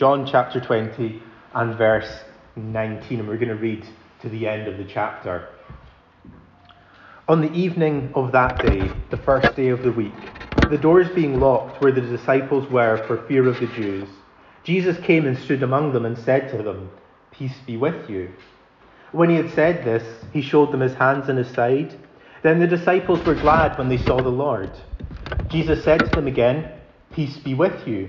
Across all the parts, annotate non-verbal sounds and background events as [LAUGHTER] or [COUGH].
John chapter 20 and verse 19, and we're going to read to the end of the chapter. On the evening of that day, the first day of the week, the doors being locked where the disciples were for fear of the Jews, Jesus came and stood among them and said to them, Peace be with you. When he had said this, he showed them his hands and his side. Then the disciples were glad when they saw the Lord. Jesus said to them again, Peace be with you.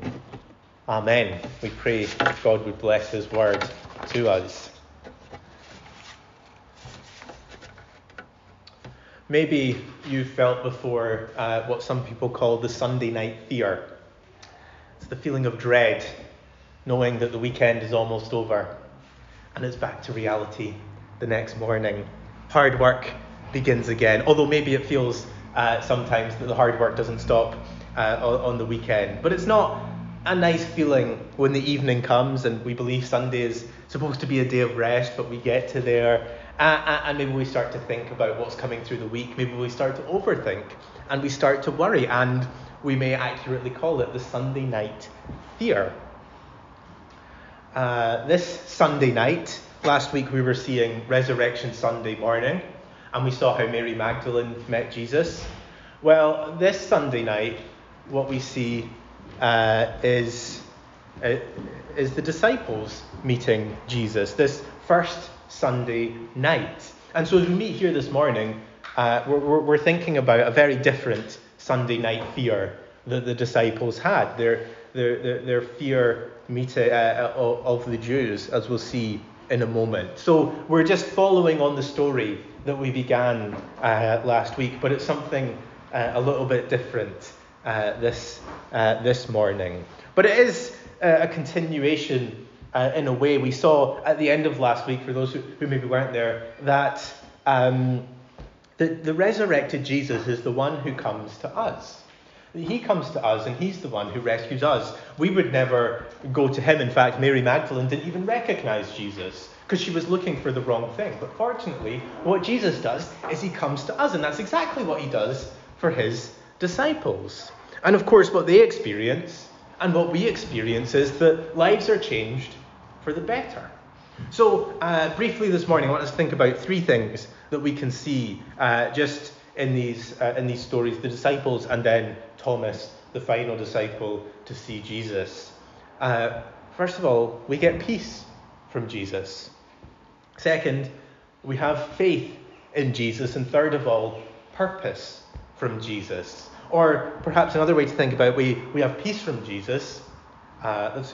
Amen. We pray God would bless his word to us. Maybe you've felt before uh, what some people call the Sunday night fear. It's the feeling of dread, knowing that the weekend is almost over and it's back to reality the next morning. Hard work begins again, although maybe it feels uh, sometimes that the hard work doesn't stop uh, on, on the weekend. But it's not a nice feeling when the evening comes and we believe Sunday is supposed to be a day of rest, but we get to there uh, and maybe we start to think about what's coming through the week. Maybe we start to overthink and we start to worry, and we may accurately call it the Sunday night fear. Uh, this Sunday night, last week we were seeing Resurrection Sunday morning, and we saw how Mary Magdalene met Jesus. Well, this Sunday night, what we see uh, is, uh, is the disciples meeting Jesus. This first Sunday night. And so as we meet here this morning, uh, we're, we're, thinking about a very different Sunday night fear that the disciples had. Their, their, their, their fear meeting, uh, of the Jews, as we'll see in a moment. So we're just following on the story that we began uh, last week, but it's something uh, a little bit different uh, this, uh, this morning. But it is a continuation uh, in a way. We saw at the end of last week, for those who, who maybe weren't there, that um, the, the resurrected Jesus is the one who comes to us. He comes to us and he's the one who rescues us. We would never go to him. In fact, Mary Magdalene didn't even recognize Jesus because she was looking for the wrong thing. But fortunately, what Jesus does is he comes to us, and that's exactly what he does for his disciples. And of course, what they experience and what we experience is that lives are changed for the better. So, uh, briefly this morning, I want us to think about three things that we can see uh, just in these, uh, in these stories the disciples and then Thomas, the final disciple, to see Jesus. Uh, first of all, we get peace from Jesus. Second, we have faith in Jesus. And third of all, purpose from Jesus. Or perhaps another way to think about we, we have peace from Jesus. Uh, that's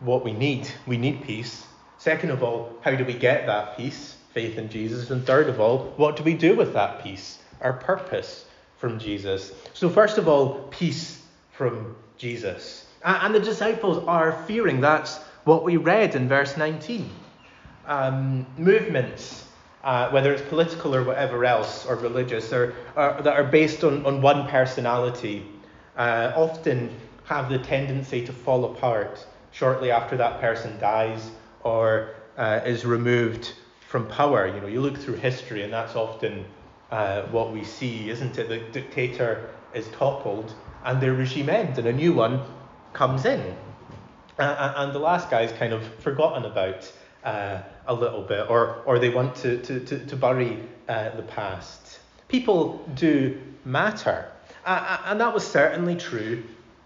what we need. We need peace. Second of all, how do we get that peace? Faith in Jesus. And third of all, what do we do with that peace? Our purpose from Jesus. So, first of all, peace from Jesus. And the disciples are fearing. That's what we read in verse 19. Um, movements, uh, whether it's political or whatever else, or religious, or, or that are based on, on one personality, uh, often have the tendency to fall apart shortly after that person dies or uh, is removed from power. You know, you look through history, and that's often uh, what we see, isn't it? The dictator is toppled, and their regime ends, and a new one comes in. And the last guy is kind of forgotten about uh, a little bit, or, or they want to, to, to, to bury uh, the past. People do matter. and that was certainly true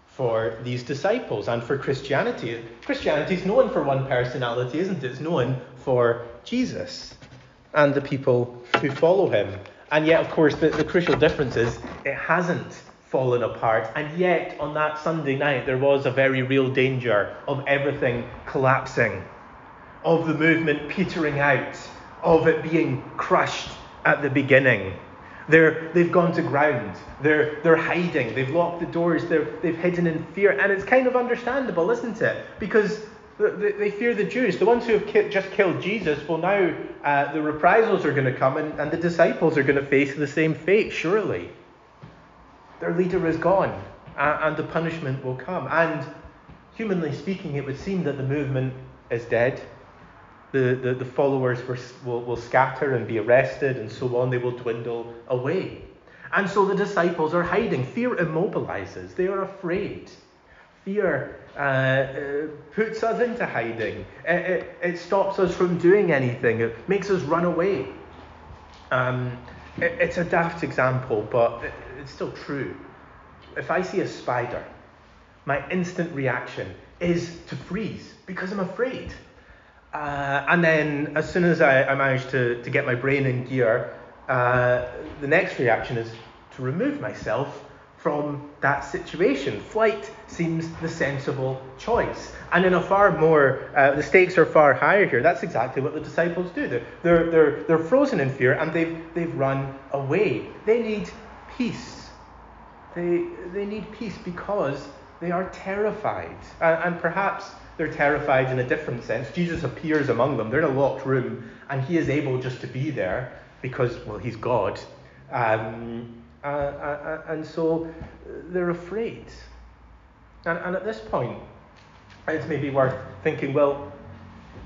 for these disciples and for Christianity. Christianity is known for one personality, isn't it? It's known for Jesus and the people who follow him. And yet, of course, the, the crucial difference is it hasn't fallen apart. And yet, on that Sunday night, there was a very real danger of everything collapsing, of the movement petering out, of it being crushed at the beginning. They're, they've gone to ground. They're, they're hiding. They've locked the doors. They're, they've hidden in fear. And it's kind of understandable, isn't it? Because they they fear the Jews. The ones who have ki- just killed Jesus, well, now uh, the reprisals are going to come and, and the disciples are going to face the same fate, surely. Their leader is gone uh, and the punishment will come. And humanly speaking, it would seem that the movement is dead the, the, the followers will, will scatter and be arrested and so on. They will dwindle away. And so the disciples are hiding. Fear immobilizes, they are afraid. Fear uh, uh, puts us into hiding. It, it, it, stops us from doing anything, it makes us run away. Um, it, it's a daft example, but it's still true. If I see a spider, my instant reaction is to freeze because I'm afraid. Uh, and then, as soon as I, I manage to, to get my brain in gear, uh, the next reaction is to remove myself from that situation. Flight seems the sensible choice. And in a far more, uh, the stakes are far higher here. That's exactly what the disciples do. They're, they're, they're, they're frozen in fear and they've, they've run away. They need peace. They, they need peace because they are terrified. And, and perhaps they're terrified in a different sense. Jesus appears among them. They're in a locked room, and he is able just to be there because, well, he's God. Um, uh, uh, and so they're afraid. And, and at this point, it's maybe worth thinking well,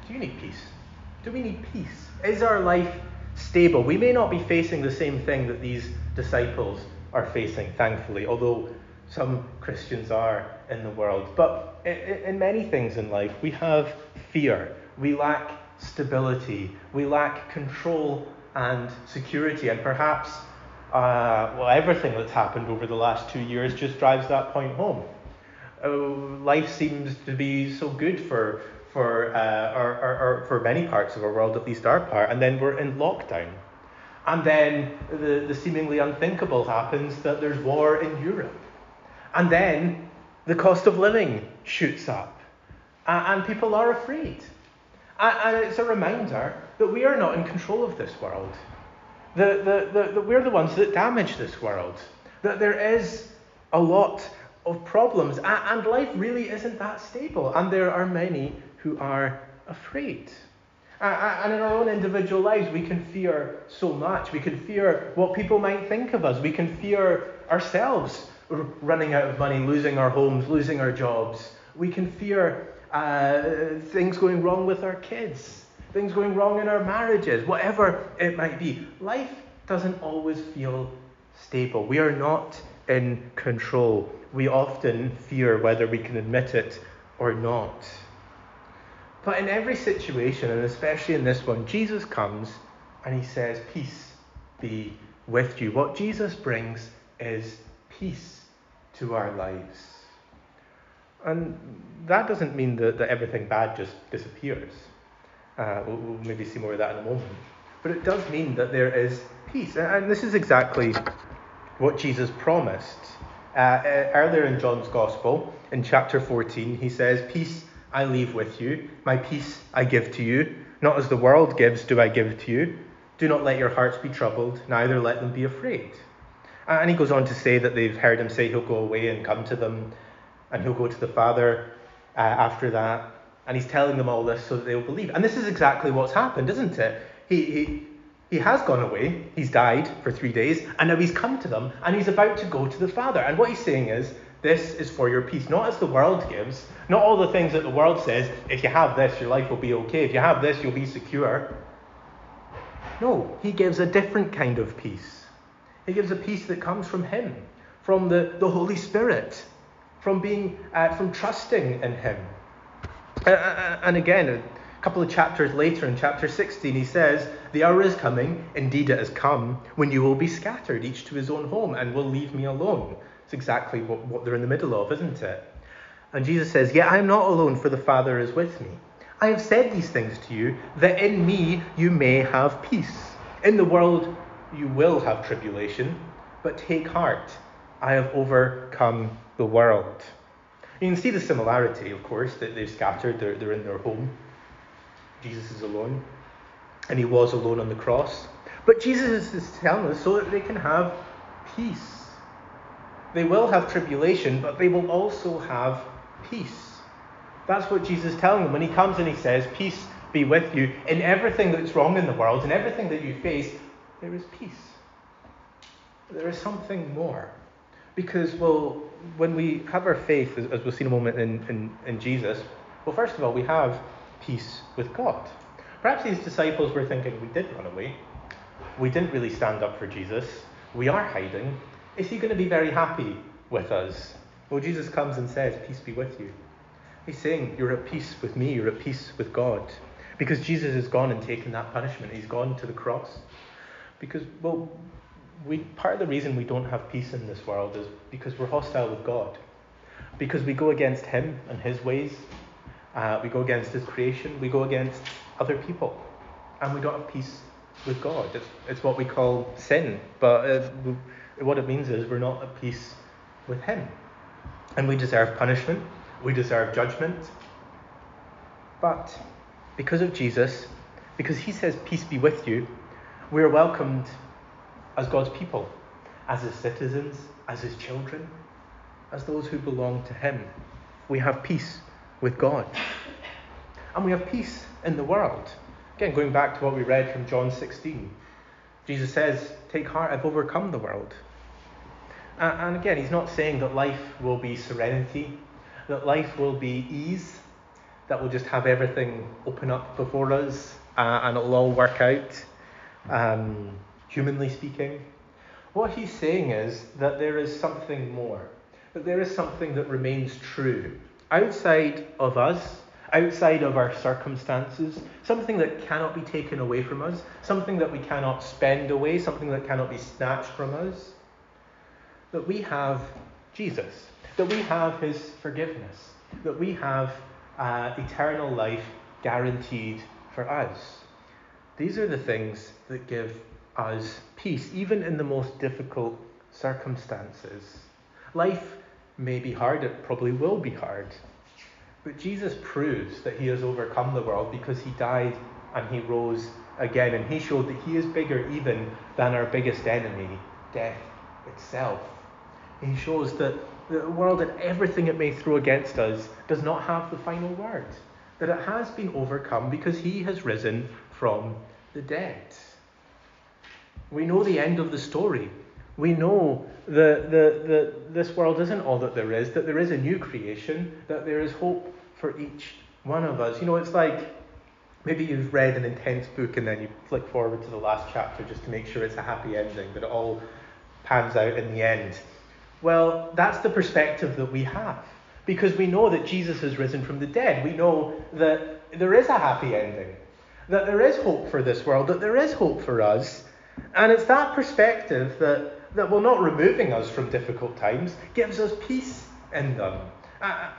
do you need peace? Do we need peace? Is our life stable? We may not be facing the same thing that these disciples are facing, thankfully, although some Christians are in the world. But in many things in life, we have fear. We lack stability. We lack control and security. And perhaps, uh, well, everything that's happened over the last two years just drives that point home. Uh, life seems to be so good for, for, uh, or, or, or for many parts of our world, at least our part, and then we're in lockdown. And then the, the seemingly unthinkable happens that there's war in Europe. And then the cost of living shoots up, and people are afraid. And it's a reminder that we are not in control of this world. That, that we're the ones that damage this world. That there is a lot of problems, and life really isn't that stable. And there are many who are afraid. And in our own individual lives, we can fear so much. We can fear what people might think of us. We can fear ourselves running out of money, losing our homes, losing our jobs. We can fear uh, things going wrong with our kids, things going wrong in our marriages, whatever it might be. Life doesn't always feel stable. We are not in control. We often fear whether we can admit it or not. But in every situation, and especially in this one, Jesus comes and he says, Peace be with you. What Jesus brings is peace to our lives. And that doesn't mean that, that everything bad just disappears. Uh, we'll, we'll, maybe see more of that in a moment. But it does mean that there is peace. And this is exactly what Jesus promised. Uh, earlier in John's Gospel, in chapter 14, he says, Peace I leave with you, my peace I give to you. Not as the world gives, do I give to you. Do not let your hearts be troubled, neither let them be afraid. And he goes on to say that they've heard him say he'll go away and come to them, and he'll go to the Father uh, after that. And he's telling them all this so that they'll believe. And this is exactly what's happened, isn't it? He, he, he has gone away, he's died for three days, and now he's come to them, and he's about to go to the Father. And what he's saying is, This is for your peace, not as the world gives, not all the things that the world says, if you have this, your life will be okay. If you have this, you'll be secure. No, he gives a different kind of peace. He gives a peace that comes from him, from the, the Holy Spirit, from being uh, from trusting in him. Uh, uh, uh and again, a couple of chapters later, in chapter 16, he says, The hour is coming, indeed it has come, when you will be scattered, each to his own home, and will leave me alone. It's exactly what, what they're in the middle of, isn't it? And Jesus says, Yet I am not alone, for the Father is with me. I have said these things to you, that in me you may have peace. In the world you will have tribulation, but take heart. I have overcome the world. You can see the similarity, of course, that they've scattered, they're, they're in their home. Jesus is alone, and he was alone on the cross. But Jesus is telling us so that they can have peace. They will have tribulation, but they will also have peace. That's what Jesus is telling them when he comes and he says, Peace be with you. In everything that's wrong in the world, in everything that you face, there is peace. There is something more. Because, well, when we have our faith, as, we'll see in a moment in, in, in Jesus, well, first of all, we have peace with God. Perhaps these disciples were thinking, we did run away. We didn't really stand up for Jesus. We are hiding. Is he going to be very happy with us? Well, Jesus comes and says, Peace be with you. He's saying, You're at peace with me, you're at peace with God. Because Jesus has gone and taken that punishment. He's gone to the cross. Because, well, we, part of the reason we don't have peace in this world is because we're hostile with God. Because we go against Him and His ways. Uh, we go against His creation. We go against other people. And we don't have peace with God. It's, it's what we call sin. But uh, what it means is we're not at peace with Him. And we deserve punishment. We deserve judgment. But because of Jesus, because he says, Peace be with you, we are welcomed as God's people, as his citizens, as his children, as those who belong to him. We have peace with God. And we have peace in the world. Again, going back to what we read from John 16, Jesus says, Take heart, I've overcome the world. And again, he's not saying that life will be serenity that life will be ease, that we'll just have everything open up before us uh, and it'll all work out, um, humanly speaking. What he's saying is that there is something more, that there is something that remains true outside of us, outside of our circumstances, something that cannot be taken away from us, something that we cannot spend away, something that cannot be snatched from us. That we have Jesus that we have his forgiveness, that we have uh, eternal life guaranteed for us. These are the things that give us peace, even in the most difficult circumstances. Life may be hard, it probably will be hard. But Jesus proves that he has overcome the world because he died and he rose again. And he showed that he is bigger even than our biggest enemy, death itself. He shows that the world and everything it may throw against us does not have the final word. That it has been overcome because he has risen from the dead. We know the end of the story. We know that the, the, this world isn't all that there is, that there is a new creation, that there is hope for each one of us. You know, it's like maybe you've read an intense book and then you flick forward to the last chapter just to make sure it's a happy ending, that it all pans out in the end. Well, that's the perspective that we have. Because we know that Jesus has risen from the dead. We know that there is a happy ending, that there is hope for this world, that there is hope for us. And it's that perspective that, that while not removing us from difficult times, gives us peace in them.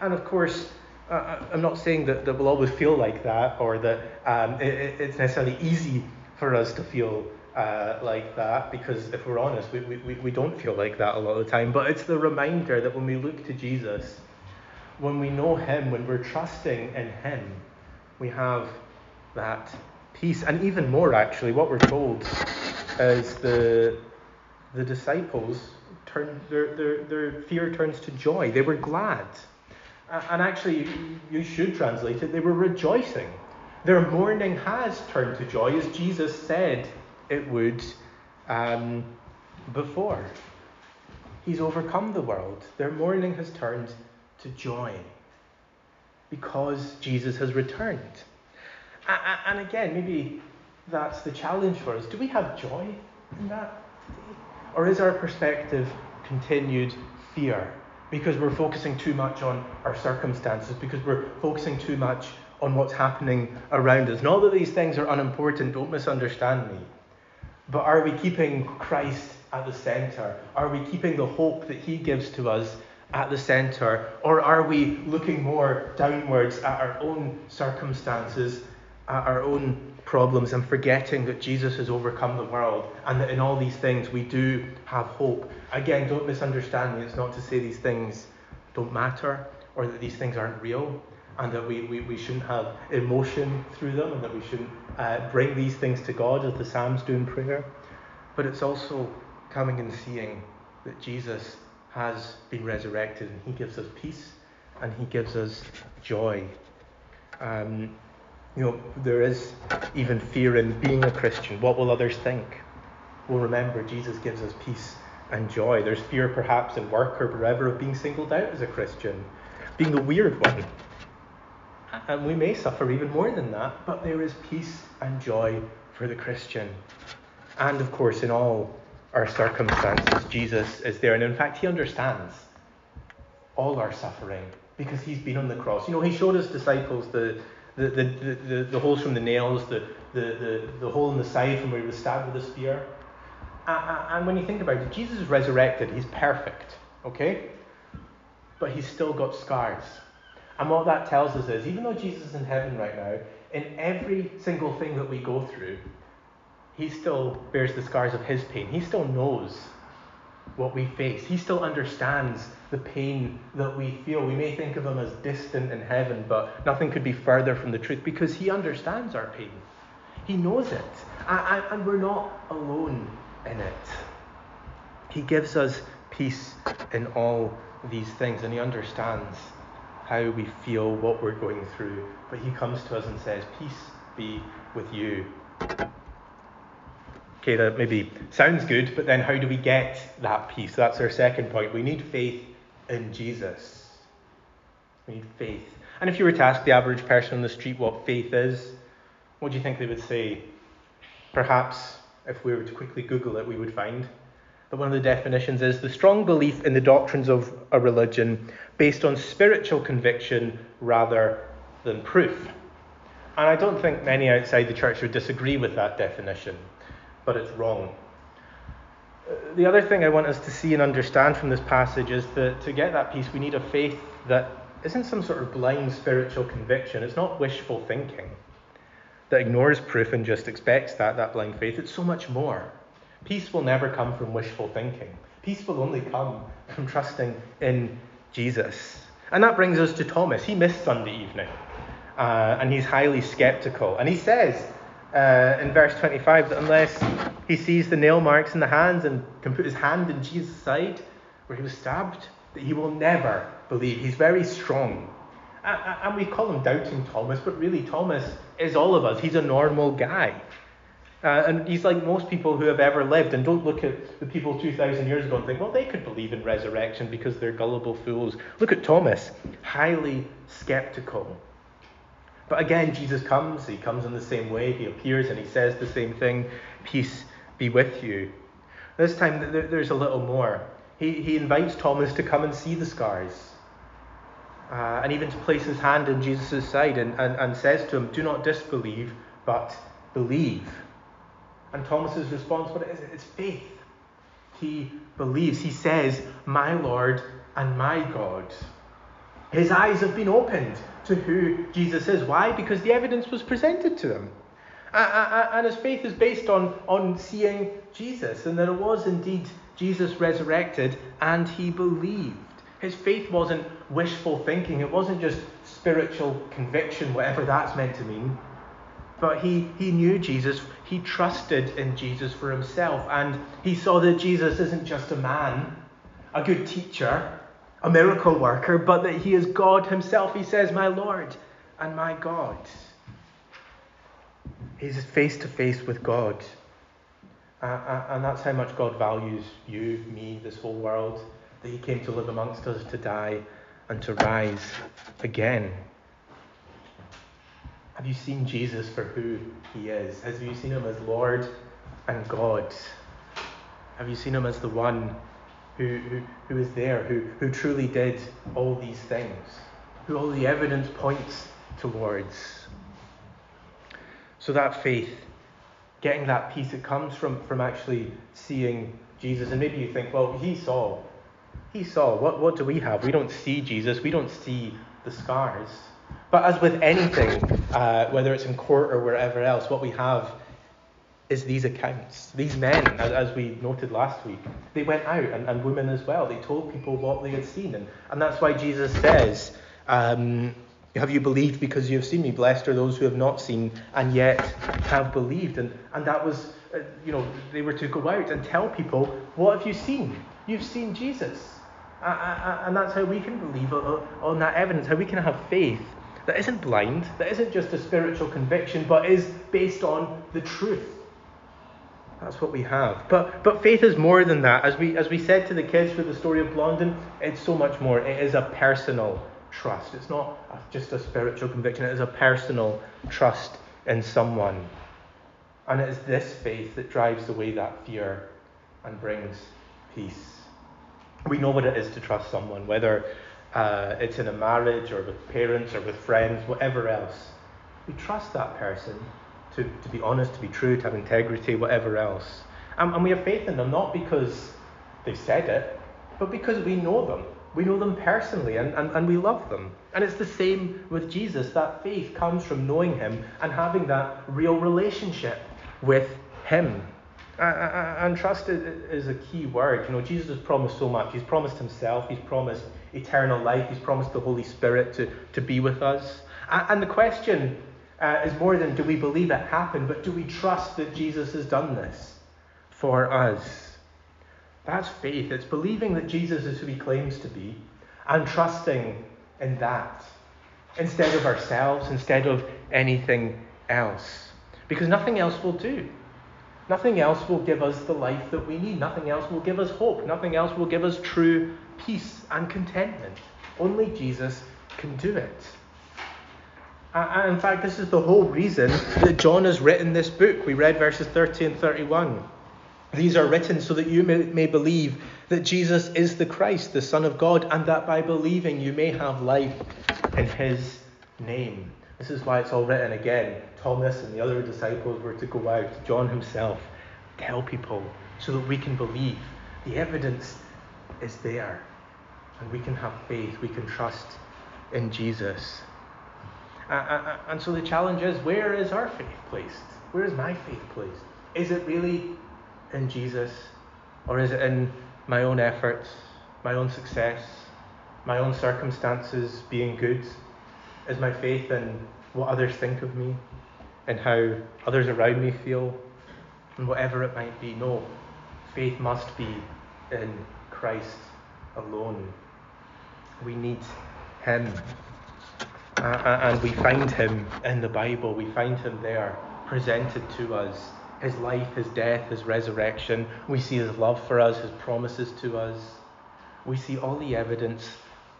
And of course, I'm not saying that, that we'll always feel like that or that um, it, it's necessarily easy for us to feel uh, like that because if we're honest, we, we, we don't feel like that a lot of the time. But it's the reminder that when we look to Jesus, when we know Him, when we're trusting in Him, we have that peace. And even more, actually, what we're told is the, the disciples turn, their, their, their fear turns to joy. They were glad. And actually, you should translate it, they were rejoicing. Their mourning has turned to joy, as Jesus said it would um, before. He's overcome the world. Their mourning has turned to joy because Jesus has returned. And again, maybe that's the challenge for us. Do we have joy in that? Or is our perspective continued fear because we're focusing too much on our circumstances, because we're focusing too much on what's happening around us? Not that these things are unimportant, don't misunderstand me. But are we keeping Christ at the center? Are we keeping the hope that He gives to us at the center? Or are we looking more downwards at our own circumstances, at our own problems, and forgetting that Jesus has overcome the world and that in all these things we do have hope? Again, don't misunderstand me. It's not to say these things don't matter or that these things aren't real and that we, we, we shouldn't have emotion through them and that we shouldn't uh, bring these things to God as the Psalms do in prayer. But it's also coming and seeing that Jesus has been resurrected and he gives us peace and he gives us joy. Um, you know, there is even fear in being a Christian. What will others think? Well, remember, Jesus gives us peace and joy. There's fear perhaps in work or wherever of being singled out as a Christian, being the weird one. And we may suffer even more than that, but there is peace and joy for the Christian. And of course, in all our circumstances, Jesus is there. And in fact, he understands all our suffering because he's been on the cross. You know, he showed his disciples the, the, the, the, the holes from the nails, the, the, the, the hole in the side from where he was stabbed with a spear. And when you think about it, Jesus is resurrected. He's perfect, okay? But he's still got scars. And what that tells us is, even though Jesus is in heaven right now, in every single thing that we go through, he still bears the scars of his pain. He still knows what we face. He still understands the pain that we feel. We may think of him as distant in heaven, but nothing could be further from the truth because he understands our pain. He knows it. And we're not alone in it. He gives us peace in all these things, and he understands how we feel, what we're going through. But he comes to us and says, Peace be with you. Okay, that maybe sounds good, but then how do we get that peace? That's our second point. We need faith in Jesus. We need faith. And if you were to ask the average person on the street what faith is, what do you think they would say? Perhaps if we were to quickly Google it, we would find that one of the definitions is the strong belief in the doctrines of a religion based on spiritual conviction rather than proof. And I don't think many outside the church would disagree with that definition, but it's wrong. The other thing I want us to see and understand from this passage is that to get that peace, we need a faith that isn't some sort of blind spiritual conviction. It's not wishful thinking that ignores proof and just expects that, that blind faith. It's so much more. Peace will never come from wishful thinking. Peace will only come from trusting in Jesus. And that brings us to Thomas. He missed Sunday evening, uh, and he's highly skeptical. And he says uh, in verse 25 that unless he sees the nail marks in the hands and can put his hand in Jesus' side where he was stabbed, that he will never believe. He's very strong. And we call him Doubting Thomas, but really, Thomas is all of us. He's a normal guy. Uh, and he's like most people who have ever lived. And don't look at the people 2,000 years ago and think, well, they could believe in resurrection because they're gullible fools. Look at Thomas, highly skeptical. But again, Jesus comes. He comes in the same way. He appears and he says the same thing Peace be with you. This time, there's a little more. He, he invites Thomas to come and see the scars. Uh, and even to place his hand in Jesus' side and, and, and says to him, Do not disbelieve, but believe. And Thomas's response, what is it? It's faith. He believes. He says, My Lord and my God. His eyes have been opened to who Jesus is. Why? Because the evidence was presented to him. And his faith is based on, on seeing Jesus, and that it was indeed Jesus resurrected, and he believed. His faith wasn't wishful thinking, it wasn't just spiritual conviction, whatever that's meant to mean. But he, he knew Jesus, he trusted in Jesus for himself, and he saw that Jesus isn't just a man, a good teacher, a miracle worker, but that he is God himself. He says, My Lord and my God. He's face to face with God. Uh, and that's how much God values you, me, this whole world. that he came to live amongst us, to die, and to rise again. Have you seen Jesus for who he is? Have you seen him as Lord and God? Have you seen him as the one who, who, there, who, who truly did all these things, who all the evidence points towards? So that faith, getting that peace, it comes from, from actually seeing Jesus. And maybe you think, well, he saw. He saw. What, what do we have? We don't see Jesus. We don't see the scars. But as with anything, uh, whether it's in court or wherever else, what we have is these accounts. These men, as, we noted last week, they went out, and, and women as well. They told people what they had seen. And, and that's why Jesus says, um, Have you believed because you have seen me? Blessed are those who have not seen and yet have believed. And, and that was, uh, you know, they were to go out and tell people, What have you seen? You've seen Jesus. And that's how we can believe on that evidence, how we can have faith that isn't blind, that isn't just a spiritual conviction, but is based on the truth. That's what we have. But but faith is more than that. As we as we said to the kids with the story of Blondin, it's so much more. It is a personal trust. It's not just a spiritual conviction. It is a personal trust in someone. And it is this faith that drives away that fear and brings peace. We know what it is to trust someone, whether uh, it's in a marriage or with parents or with friends, whatever else. We trust that person to, to be honest, to be true, to have integrity, whatever else. And, and we have faith in them, not because they said it, but because we know them. We know them personally and, and, and we love them. And it's the same with Jesus. That faith comes from knowing him and having that real relationship with him. And trust is a key word. You know, Jesus has promised so much. He's promised himself, he's promised eternal life, he's promised the Holy Spirit to, to be with us. And the question uh, is more than do we believe it happened, but do we trust that Jesus has done this for us? That's faith. It's believing that Jesus is who he claims to be and trusting in that instead of ourselves, instead of anything else. Because nothing else will do. Nothing else will give us the life that we need. Nothing else will give us hope. Nothing else will give us true peace and contentment. Only Jesus can do it. And in fact, this is the whole reason that John has written this book. We read verses 30 and 31. These are written so that you may, may, believe that Jesus is the Christ, the Son of God, and that by believing you may have life in his name. This is why it's all written again. Thomas and the other disciples were to go out, John himself, tell people so that we can believe. The evidence is there, and we can have faith, we can trust in Jesus. Uh, uh, uh, and so the challenge is where is our faith placed? Where is my faith placed? Is it really in Jesus? Or is it in my own efforts, my own success, my own circumstances being good? Is my faith in what others think of me and how others around me feel and whatever it might be? No, faith must be in Christ alone. We need Him. And we find him in the Bible. We find him there presented to us. His life, his death, his resurrection. We see his love for us, his promises to us. We see all the evidence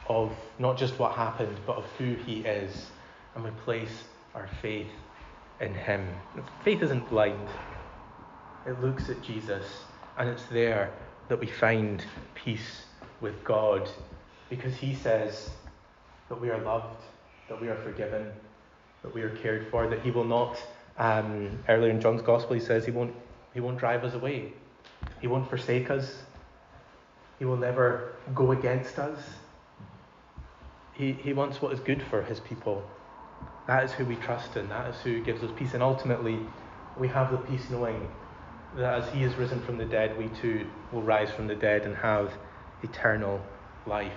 of not just what happened, but of who he is. And we place our faith in him. Faith isn't blind, it looks at Jesus, and it's there that we find peace with God because he says that we are loved that we are forgiven, that we are cared for, that He will not. Um, earlier in John's Gospel, He says He won't. He won't drive us away. He won't forsake us. He will never go against us. He, he wants what is good for his people. That is who we trust in. That is who gives us peace. And ultimately, we have the peace knowing that as he is risen from the dead, we too will rise from the dead and have eternal life.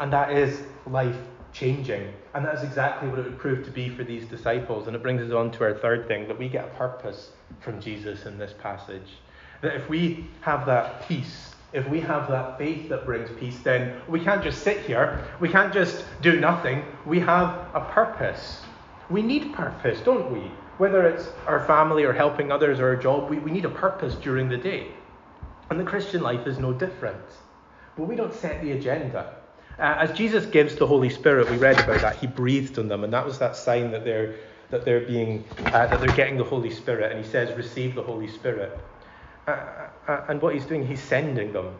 And that is life changing. And that's exactly what it would prove to be for these disciples. And it brings us on to our third thing that we get a purpose from Jesus in this passage. That if we have that peace, if we have that faith that brings peace, then we can't just sit here, we can't just do nothing. We have a purpose. We need purpose, don't we? Whether it's our family or helping others or a job, we, we need a purpose during the day. And the Christian life is no different. but we don't set the agenda. Uh, as Jesus gives the Holy Spirit, we read about that. He breathed on them, and that was that sign that they're that they're being uh, that they're getting the Holy Spirit. And he says, "Receive the Holy Spirit." Uh, uh, uh and what he's doing, he's sending them,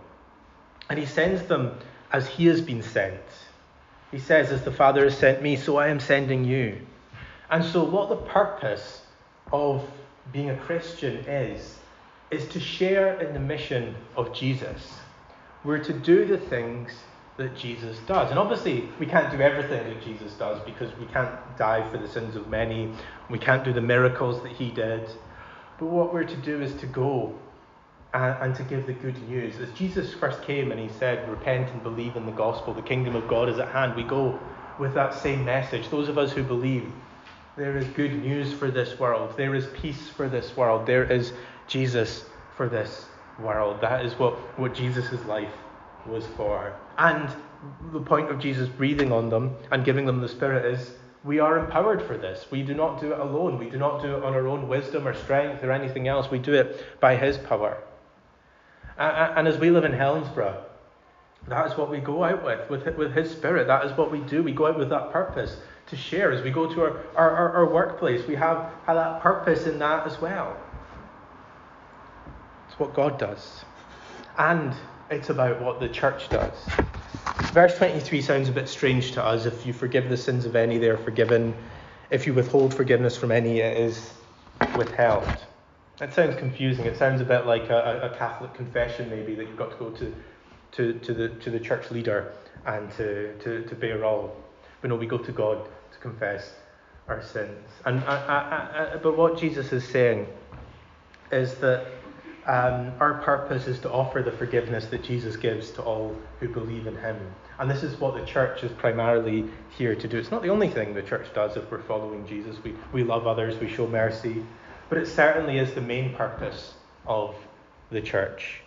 and he sends them as he has been sent. He says, "As the Father has sent me, so I am sending you." And so, what the purpose of being a Christian is, is to share in the mission of Jesus. We're to do the things that Jesus does. And obviously, we can't do everything that Jesus does because we can't die for the sins of many. We can't do the miracles that he did. But what we're to do is to go and, and, to give the good news. As Jesus first came and he said, Repent and believe in the gospel, the kingdom of God is at hand, we go with that same message. Those of us who believe, there is good news for this world, there is peace for this world, there is Jesus for this world. That is what, what Jesus' life was for. And the point of Jesus breathing on them and giving them the Spirit is we are empowered for this. We do not do it alone. We do not do it on our own wisdom or strength or anything else. We do it by His power. And as we live in Helensburgh, that is what we go out with, with, with His Spirit. That is what we do. We go out with that purpose to share. As we go to our, our, our, our workplace, we have, have that purpose in that as well. It's what God does. And it's about what the church does. Verse 23 sounds a bit strange to us. If you forgive the sins of any, they are forgiven. If you withhold forgiveness from any, it is withheld. That sounds confusing. It sounds a bit like a, a Catholic confession, maybe, that you've got to go to, to, to, the, to the church leader and to, to, to bear all. But no, we go to God to confess our sins. And I, I, I, but what Jesus is saying is that um, our purpose is to offer the forgiveness that Jesus gives to all who believe in him. And this is what the church is primarily here to do. It's not the only thing the church does if we're following Jesus. We, we love others, we show mercy, but it certainly is the main purpose of the church.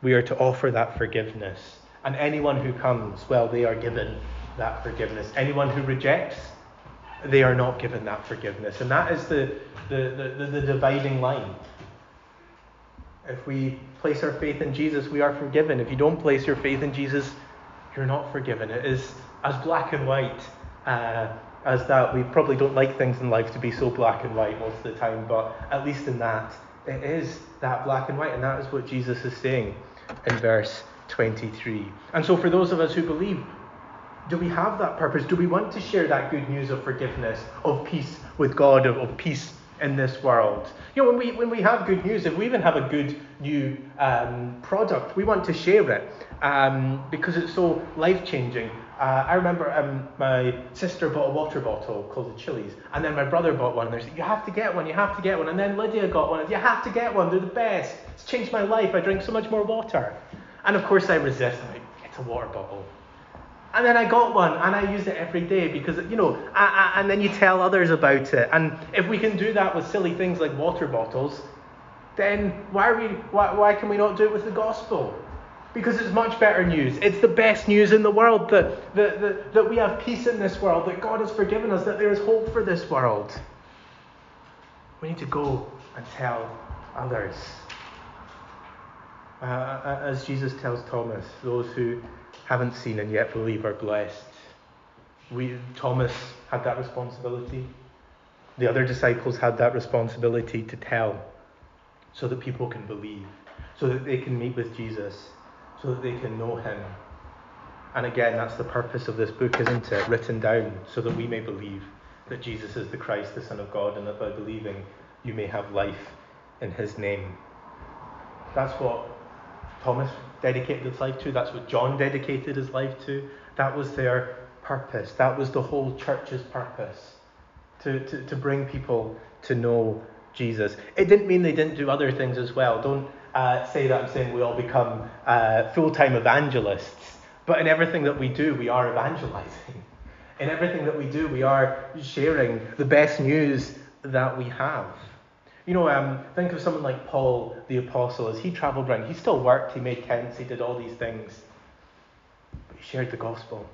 We are to offer that forgiveness. And anyone who comes, well, they are given that forgiveness. Anyone who rejects, they are not given that forgiveness. And that is the, the, the, the dividing line if we place our faith in Jesus, we are forgiven. If you don't place your faith in Jesus, you're not forgiven. It is as black and white uh, as that. We probably don't like things in life to be so black and white most of the time, but at least in that, it is that black and white, and that is what Jesus is saying in verse 23. And so, for those of us who believe, do we have that purpose? Do we want to share that good news of forgiveness, of peace with God, of, of peace in this world. You know, when we when we have good news, if we even have a good new um, product, we want to share it um, because it's so life changing. Uh, I remember um, my sister bought a water bottle called the Chilly's, and then my brother bought one. And they said, "You have to get one. You have to get one." And then Lydia got one. You have to get one. They're the best. It's changed my life. I drink so much more water. And of course, I resist. I'm like, "It's a water bottle." And then I got one and I use it every day because, you know, I, I, and then you tell others about it. And if we can do that with silly things like water bottles, then why, are we, why, why can we not do it with the gospel? Because it's much better news. It's the best news in the world that, that, that, that we have peace in this world, that God has forgiven us, that there is hope for this world. We need to go and tell others. Uh, as Jesus tells Thomas, those who haven't seen and yet believe are blessed. We, Thomas had that responsibility. The other disciples had that responsibility to tell so that people can believe, so that they can meet with Jesus, so that they can know him. And again, that's the purpose of this book, isn't it? Written down so that we may believe that Jesus is the Christ, the Son of God, and that by believing you may have life in his name. That's what Thomas dedicated his life to. That's what John dedicated his life to. That was their purpose. That was the whole church's purpose to, to, to bring people to know Jesus. It didn't mean they didn't do other things as well. Don't uh, say that I'm saying we all become uh, full time evangelists. But in everything that we do, we are evangelizing. [LAUGHS] In everything that we do, we are sharing the best news that we have. You know, um, think of someone like Paul the Apostle. As he traveled around, he still worked, he made tents, he did all these things. But he shared the gospel.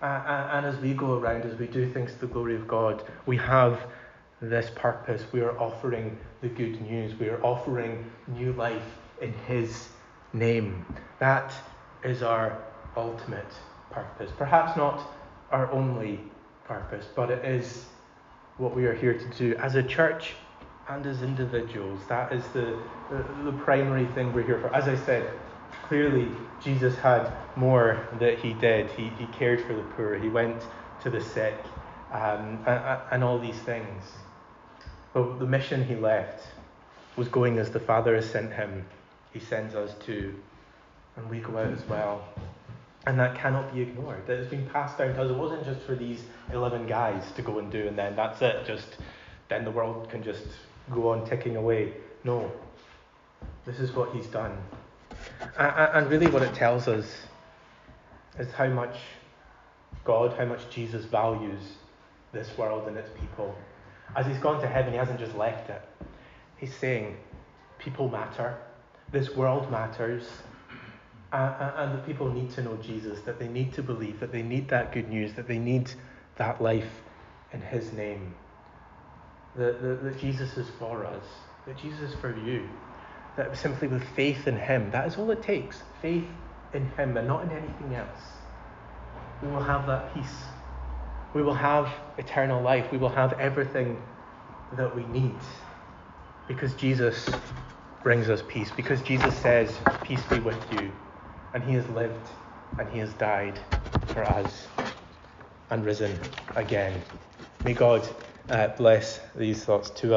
Uh, and as we go around, as we do things to the glory of God, we have this purpose. We are offering the good news. We are offering new life in His name. That is our ultimate purpose. Perhaps not our only purpose, but it is what we are here to do as a church and as individuals. That is the, the, the primary thing we're here for. As I said, clearly Jesus had more that he did. He, he cared for the poor, he went to the sick, um, and, and all these things. But the mission he left was going as the Father has sent him. He sends us to, and we go out as well. And that cannot be ignored. That has been passed down to us. It wasn't just for these 11 guys to go and do, and then that's it. Just then the world can just go on ticking away. No. This is what he's done. And really, what it tells us is how much God, how much Jesus values this world and its people. As he's gone to heaven, he hasn't just left it. He's saying, people matter, this world matters, and the people need to know Jesus, that they need to believe, that they need that good news, that they need that life in his name. That, that, that Jesus is for us, that Jesus is for you, that simply with faith in him, that is all it takes faith in him and not in anything else. We will have that peace. We will have eternal life. We will have everything that we need because Jesus brings us peace, because Jesus says, Peace be with you. And he has lived and he has died for us and risen again. May God uh, bless these thoughts to us.